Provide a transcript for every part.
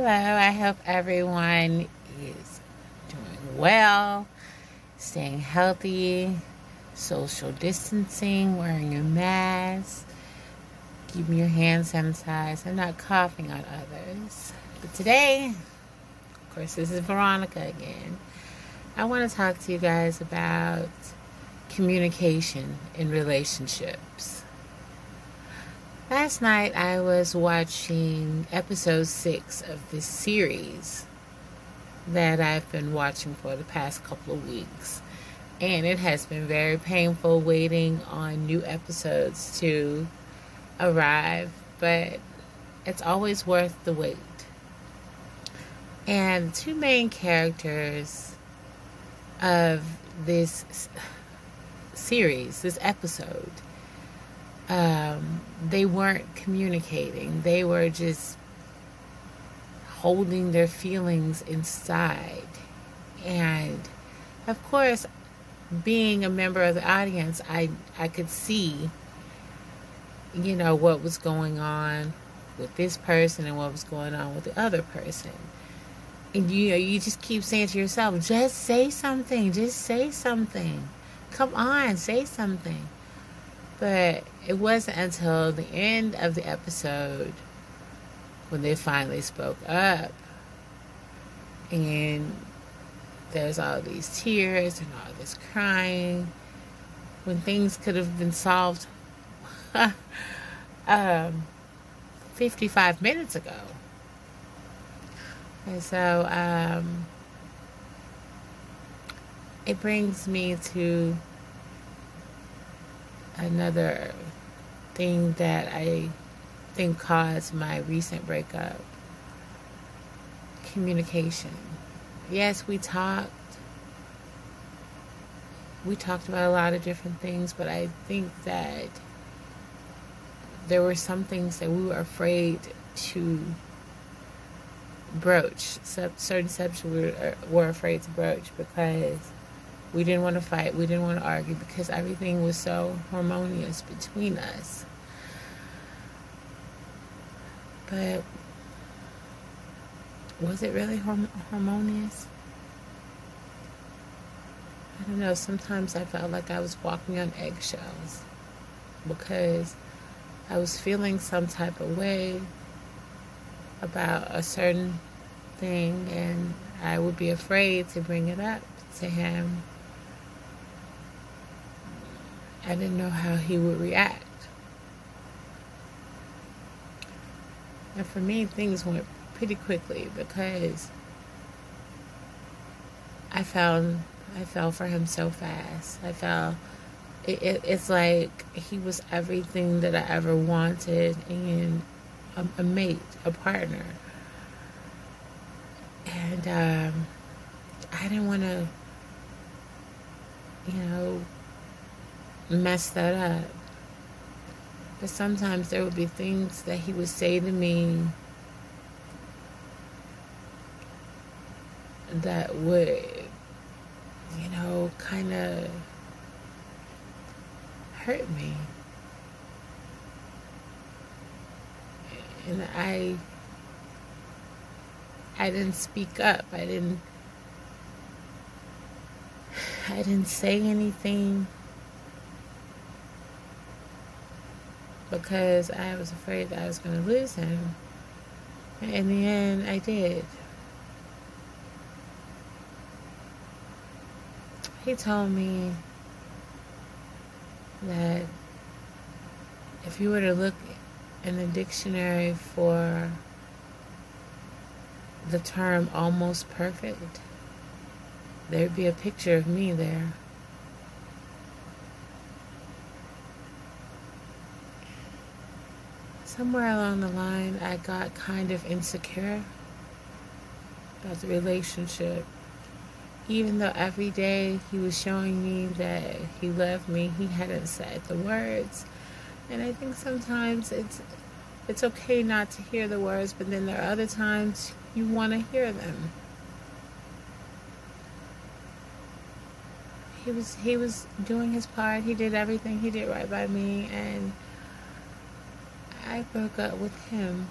Hello, I hope everyone is doing well, staying healthy, social distancing, wearing your mask, keeping your hands sanitized, and not coughing on others. But today, of course, this is Veronica again. I want to talk to you guys about communication in relationships. Last night I was watching episode six of this series that I've been watching for the past couple of weeks. And it has been very painful waiting on new episodes to arrive, but it's always worth the wait. And two main characters of this series, this episode, um, they weren't communicating. They were just holding their feelings inside. And of course, being a member of the audience, I, I could see, you know, what was going on with this person and what was going on with the other person. And you know, you just keep saying to yourself, just say something, just say something. Come on, say something. But it wasn't until the end of the episode when they finally spoke up. And there's all these tears and all this crying when things could have been solved um, 55 minutes ago. And so um, it brings me to another thing that I think caused my recent breakup communication. Yes, we talked. We talked about a lot of different things, but I think that there were some things that we were afraid to broach. Certain subjects we were, uh, were afraid to broach because we didn't want to fight. We didn't want to argue because everything was so harmonious between us. But was it really harmonious? I don't know. Sometimes I felt like I was walking on eggshells because I was feeling some type of way about a certain thing and I would be afraid to bring it up to him I didn't know how he would react. And for me, things went pretty quickly because I found I fell for him so fast. I fell. It, it, it's like he was everything that I ever wanted in a, a mate, a partner. And um, I didn't want to, you know, mess that up. But sometimes there would be things that he would say to me that would, you know, kind of hurt me. And I I didn't speak up. I didn't I didn't say anything. Because I was afraid that I was going to lose him. In the end, I did. He told me that if you were to look in the dictionary for the term almost perfect, there'd be a picture of me there. Somewhere along the line, I got kind of insecure about the relationship. Even though every day he was showing me that he loved me, he hadn't said the words. And I think sometimes it's it's okay not to hear the words, but then there are other times you want to hear them. He was he was doing his part. He did everything. He did right by me and I broke up with him.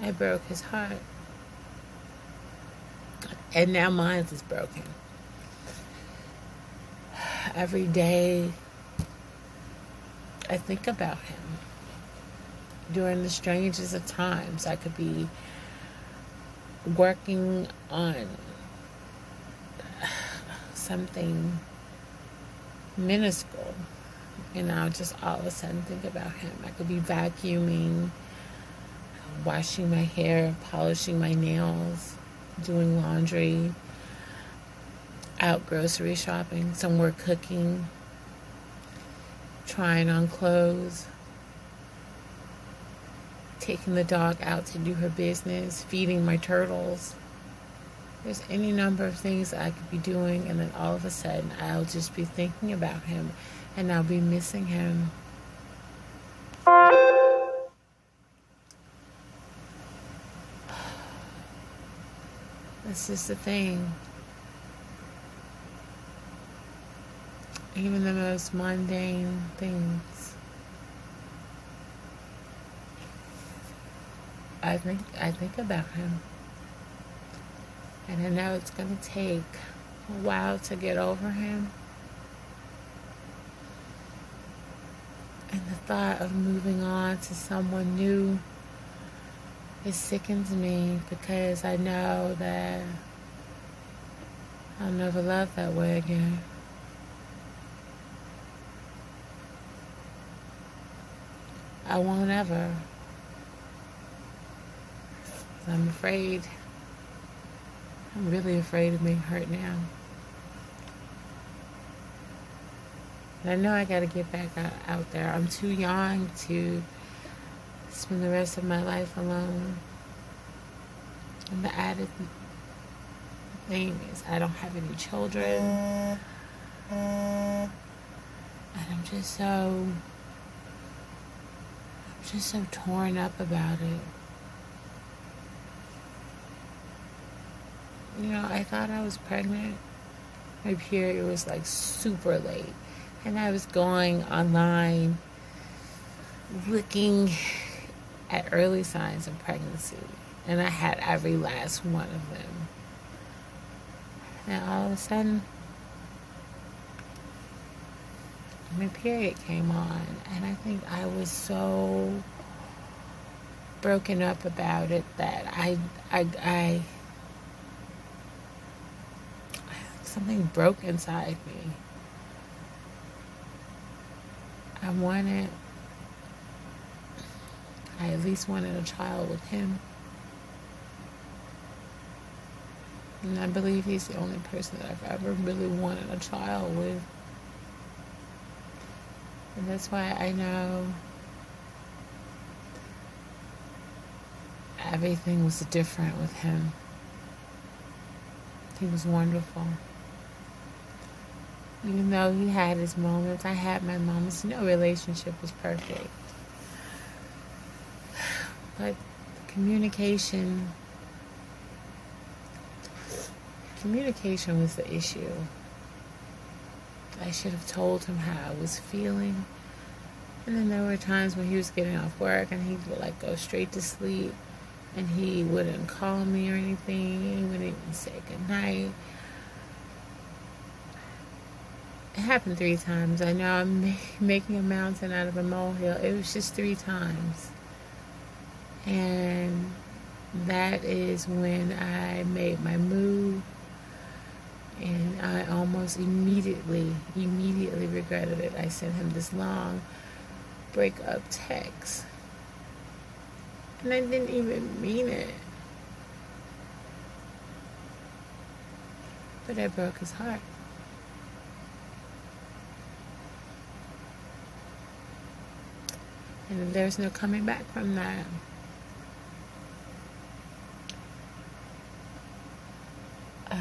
I broke his heart. And now mine is broken. Every day I think about him. During the strangest of times, I could be working on something minuscule and I'll just all of a sudden think about him. I could be vacuuming, washing my hair, polishing my nails, doing laundry, out grocery shopping, somewhere cooking, trying on clothes, taking the dog out to do her business, feeding my turtles. There's any number of things I could be doing, and then all of a sudden I'll just be thinking about him and I'll be missing him. That's just the thing. Even the most mundane things. I think I think about him. And I know it's gonna take a while to get over him. And the thought of moving on to someone new it sickens me because I know that I'll never love that way again. I won't ever. I'm afraid. I'm really afraid of being hurt now. I know I got to get back out, out there. I'm too young to spend the rest of my life alone. And the added thing is, I don't have any children. And I'm just so, I'm just so torn up about it. You know, I thought I was pregnant. My period was like super late. And I was going online looking at early signs of pregnancy. And I had every last one of them. And all of a sudden, my period came on. And I think I was so broken up about it that I, I, I, something broke inside me. I wanted, I at least wanted a child with him. And I believe he's the only person that I've ever really wanted a child with. And that's why I know everything was different with him. He was wonderful. Even though he had his moments, I had my moments. No relationship was perfect. But communication communication was the issue. I should have told him how I was feeling. And then there were times when he was getting off work and he would like go straight to sleep and he wouldn't call me or anything. He wouldn't even say goodnight. It happened three times. I know I'm making a mountain out of a molehill. It was just three times. And that is when I made my move. And I almost immediately, immediately regretted it. I sent him this long breakup text. And I didn't even mean it. But I broke his heart. And there's no coming back from that.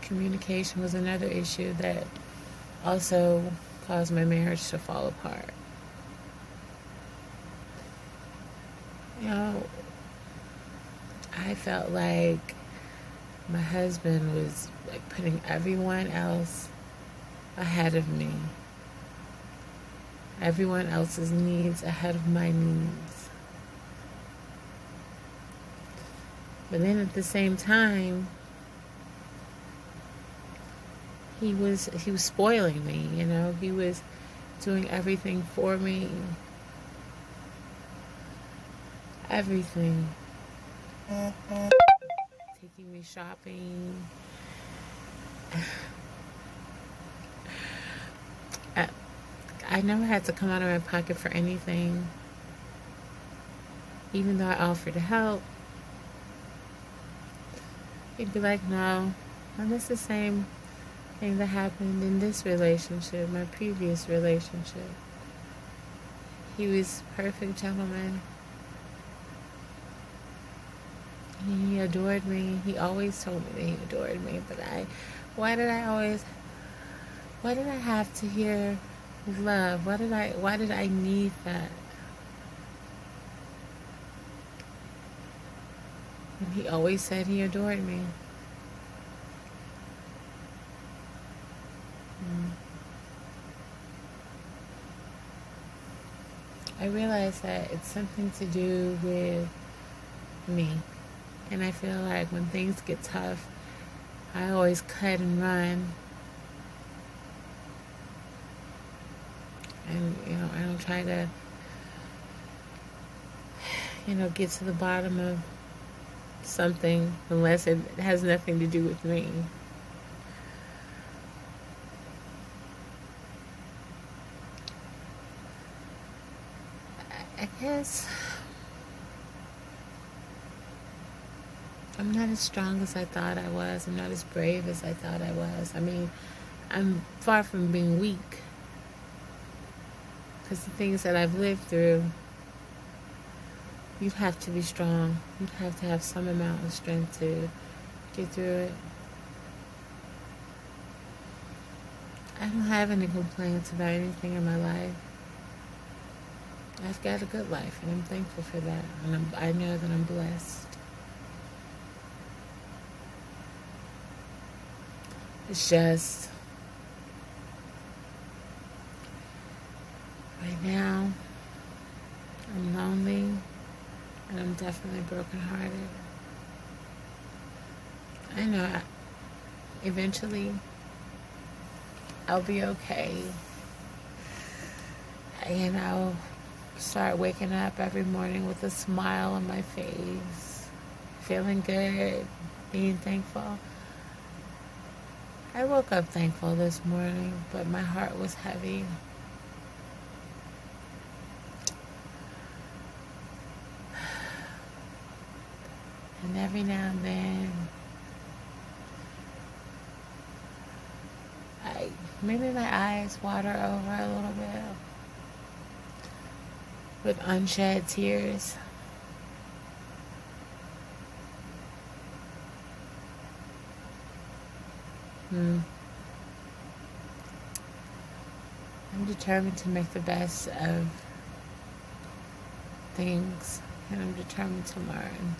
Communication was another issue that also caused my marriage to fall apart. You know, I felt like my husband was like putting everyone else ahead of me everyone else's needs ahead of my needs. But then at the same time, he was he was spoiling me, you know. He was doing everything for me. Everything. Taking me shopping. I never had to come out of my pocket for anything. Even though I offered to help. He'd be like, no. And it's the same thing that happened in this relationship, my previous relationship. He was perfect gentleman. He adored me. He always told me that he adored me, but I why did I always why did I have to hear love? Why did I why did I need that? And he always said he adored me. Mm. I realize that it's something to do with me. And I feel like when things get tough, I always cut and run. And, you know, I don't try to, you know, get to the bottom of something unless it has nothing to do with me. I guess I'm not as strong as I thought I was. I'm not as brave as I thought I was. I mean, I'm far from being weak. Because the things that I've lived through, you'd have to be strong. You'd have to have some amount of strength to get through it. I don't have any complaints about anything in my life. I've got a good life, and I'm thankful for that. And I'm, I know that I'm blessed. It's just right now, I'm lonely, and I'm definitely brokenhearted. I know eventually I'll be okay. and I'll start waking up every morning with a smile on my face, feeling good, being thankful. I woke up thankful this morning, but my heart was heavy. And every now and then, I maybe my eyes water over a little bit with unshed tears. Hmm. I'm determined to make the best of things, and I'm determined to learn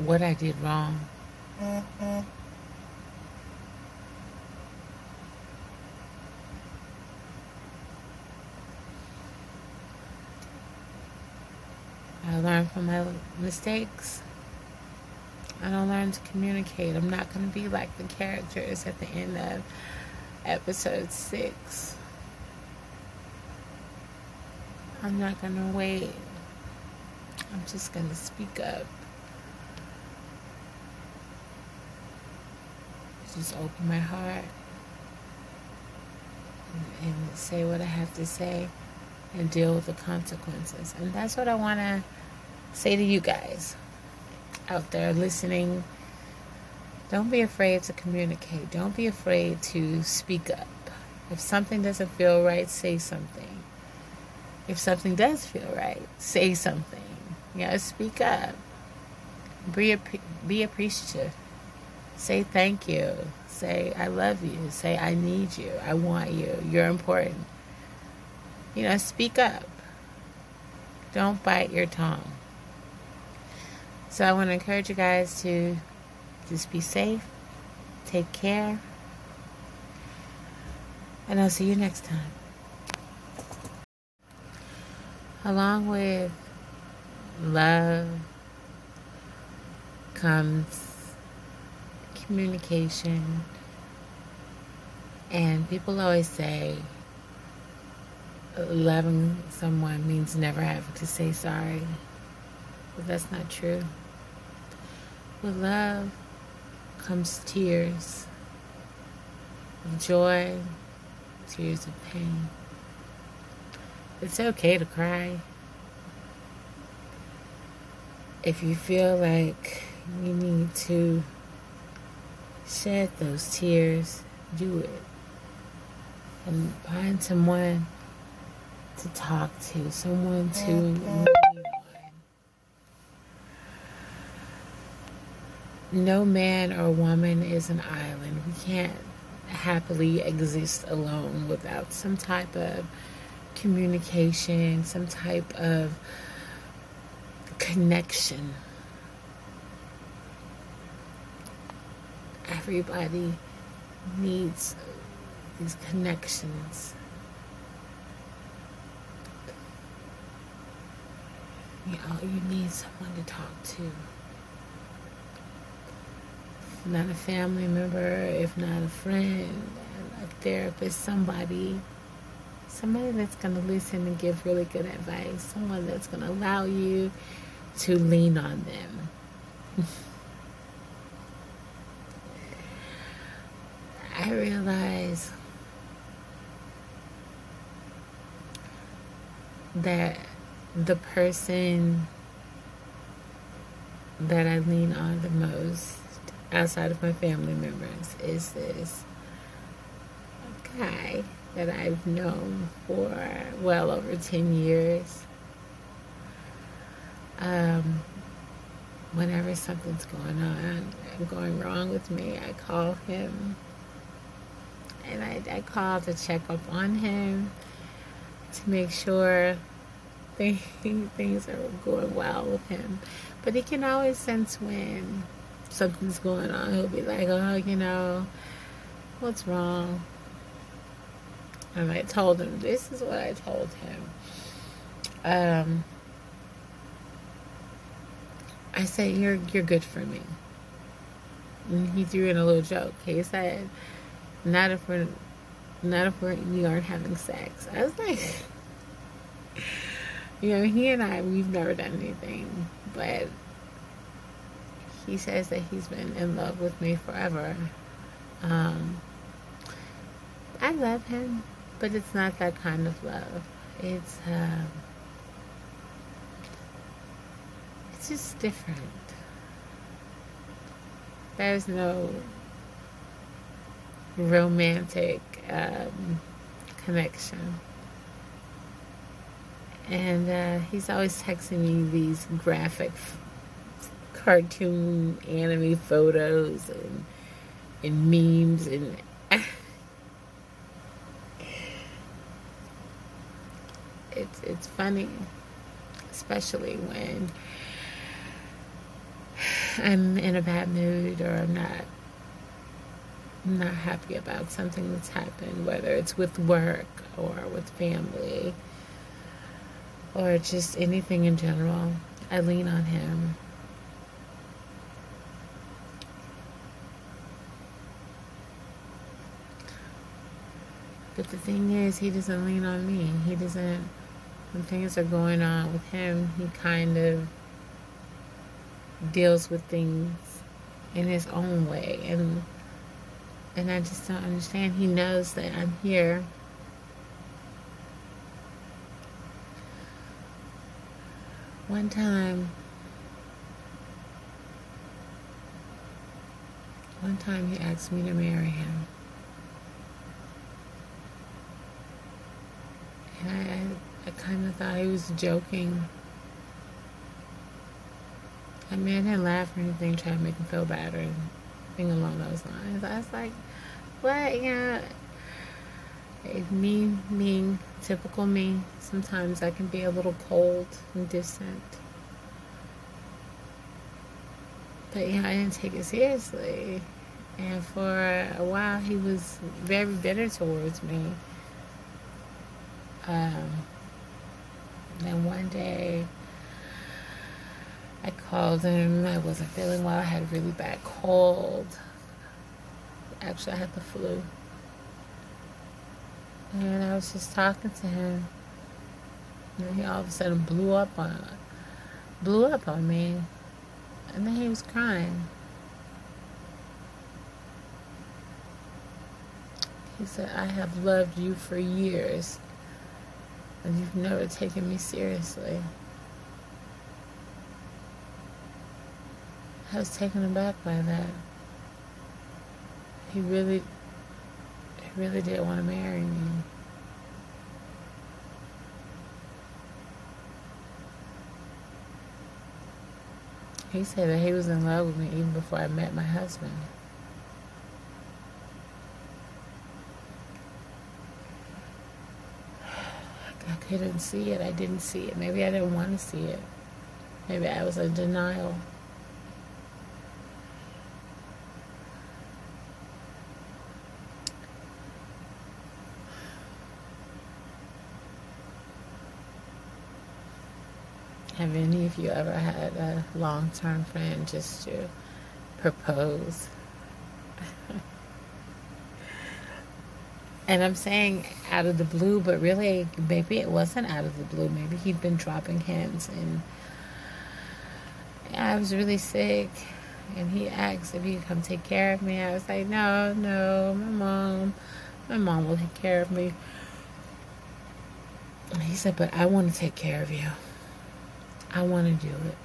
what I did wrong. I learn from my mistakes. I don't learn to communicate. I'm not going to be like the characters at the end of episode six. I'm not going to wait. I'm just going to speak up. Just open my heart and, and say what I have to say and deal with the consequences. And that's what I want to say to you guys out there listening. Don't be afraid to communicate. Don't be afraid to speak up. If something doesn't feel right, say something. If something does feel right, say something. You know, speak up. Be, be appreciative. Say thank you. Say I love you. Say I need you. I want you. You're important. You know, speak up. Don't bite your tongue. So I want to encourage you guys to just be safe, take care, And I'll see you next time. Along with love comes communication. And people always say loving someone means never having to say sorry. But that's not true. With love comes tears of joy, tears of pain. It's okay to cry. If you feel like you need to shed those tears, do it. And find someone to talk to, someone to lean. No man or woman is an island. We can't happily exist alone without some type of communication, some type of connection. Everybody needs these connections. You know, you need someone to talk to. If not a family member, if not a friend, a therapist, somebody, somebody that's going to listen and give really good advice, someone that's going to allow you to lean on them. I realize that the person that I lean on the most outside of my family members is this guy that I've known for well over 10 years. Um, whenever something's going on, going wrong with me, I call him and I, I call to check up on him to make sure things, things are going well with him. But he can always sense when something's going on. He'll be like, oh, you know, what's wrong? And I told him, this is what I told him. Um, I said, you're, you're good for me. And he threw in a little joke. He said, not if we're not if we're we aren't having sex. I was like You know, he and I we've never done anything, but he says that he's been in love with me forever. Um I love him, but it's not that kind of love. It's um it's just different. There's no romantic um, connection. And uh, he's always texting me these graphic cartoon anime photos and, and memes and it's it's funny especially when I'm in a bad mood or I'm not not happy about something that's happened, whether it's with work or with family or just anything in general, I lean on him. But the thing is, he doesn't lean on me. He doesn't, when things are going on with him, he kind of deals with things in his own way. And and I just don't understand. He knows that I'm here. One time, one time he asked me to marry him. And I, I, kind of thought he was joking. I mean, I didn't laugh or anything, try to make him feel bad or something along those lines. I was like, what? Yeah. It's me being typical me. Sometimes I can be a little cold and distant. But yeah, I didn't take it seriously. And for a while, he was very bitter towards me. Um, then one day, I called him. I wasn't feeling well. I had a really bad cold. Actually, I had the flu. And I was just talking to him. And he all of a sudden blew up on blew up on me. And then he was crying. He said, I have loved you for years, and you've never taken me seriously. I was taken aback by that. He really, he really didn't want to marry me. He said that he was in love with me even before I met my husband. I couldn't see it. I didn't see it. Maybe I didn't want to see it. Maybe I was in denial. Have any of you ever had a long term friend just to propose? and I'm saying out of the blue, but really, maybe it wasn't out of the blue. Maybe he'd been dropping hints, and I was really sick. And he asked if he could come take care of me. I was like, no, no, my mom, my mom will take care of me. And he said, but I want to take care of you. I want to do it.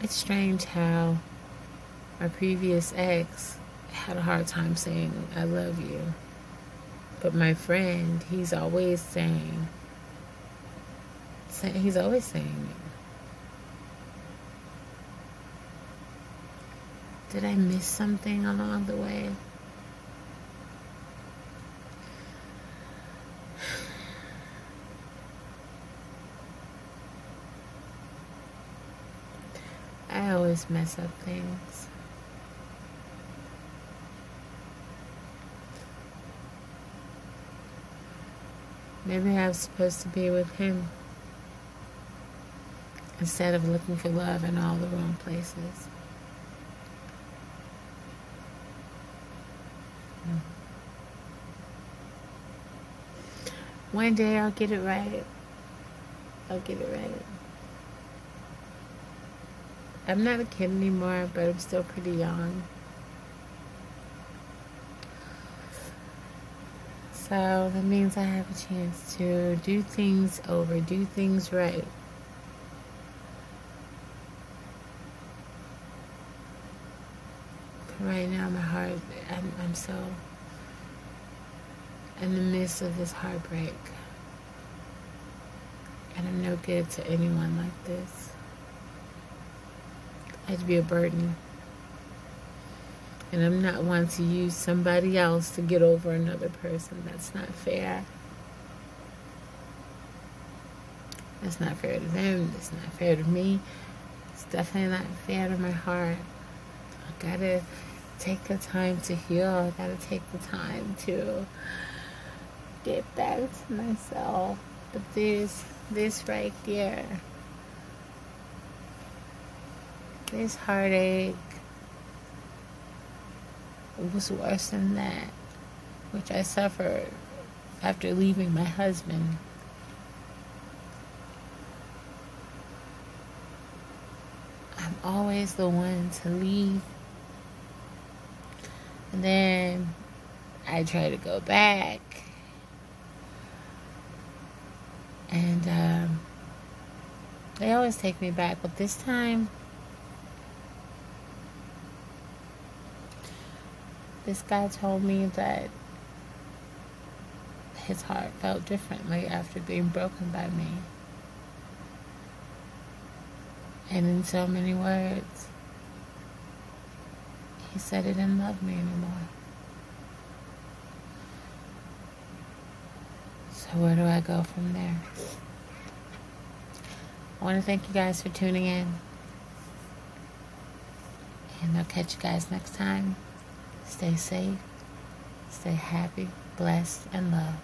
It's strange how my previous ex had a hard time saying, I love you. But my friend, he's always saying, he's always saying it. Did I miss something along the way? I always mess up things. Maybe I was supposed to be with him instead of looking for love in all the wrong places. One day I'll get it right. I'll get it right. I'm not a kid anymore, but I'm still pretty young. So that means I have a chance to do things over, do things right. But right now, my heart, I'm, I'm so in the midst of this heartbreak. And I'm no good to anyone like this. I'd be a burden. And I'm not one to use somebody else to get over another person. That's not fair. That's not fair to them. It's not fair to me. It's definitely not fair to my heart. I gotta take the time to heal. I gotta take the time to get back to myself. But this, this right here, this heartache was worse than that, which I suffered after leaving my husband. I'm always the one to leave. And then I try to go back. And um, they always take me back, but this time This guy told me that his heart felt differently after being broken by me. And in so many words, he said he didn't love me anymore. So where do I go from there? I want to thank you guys for tuning in. And I'll catch you guys next time. Stay safe, stay happy, blessed, and love.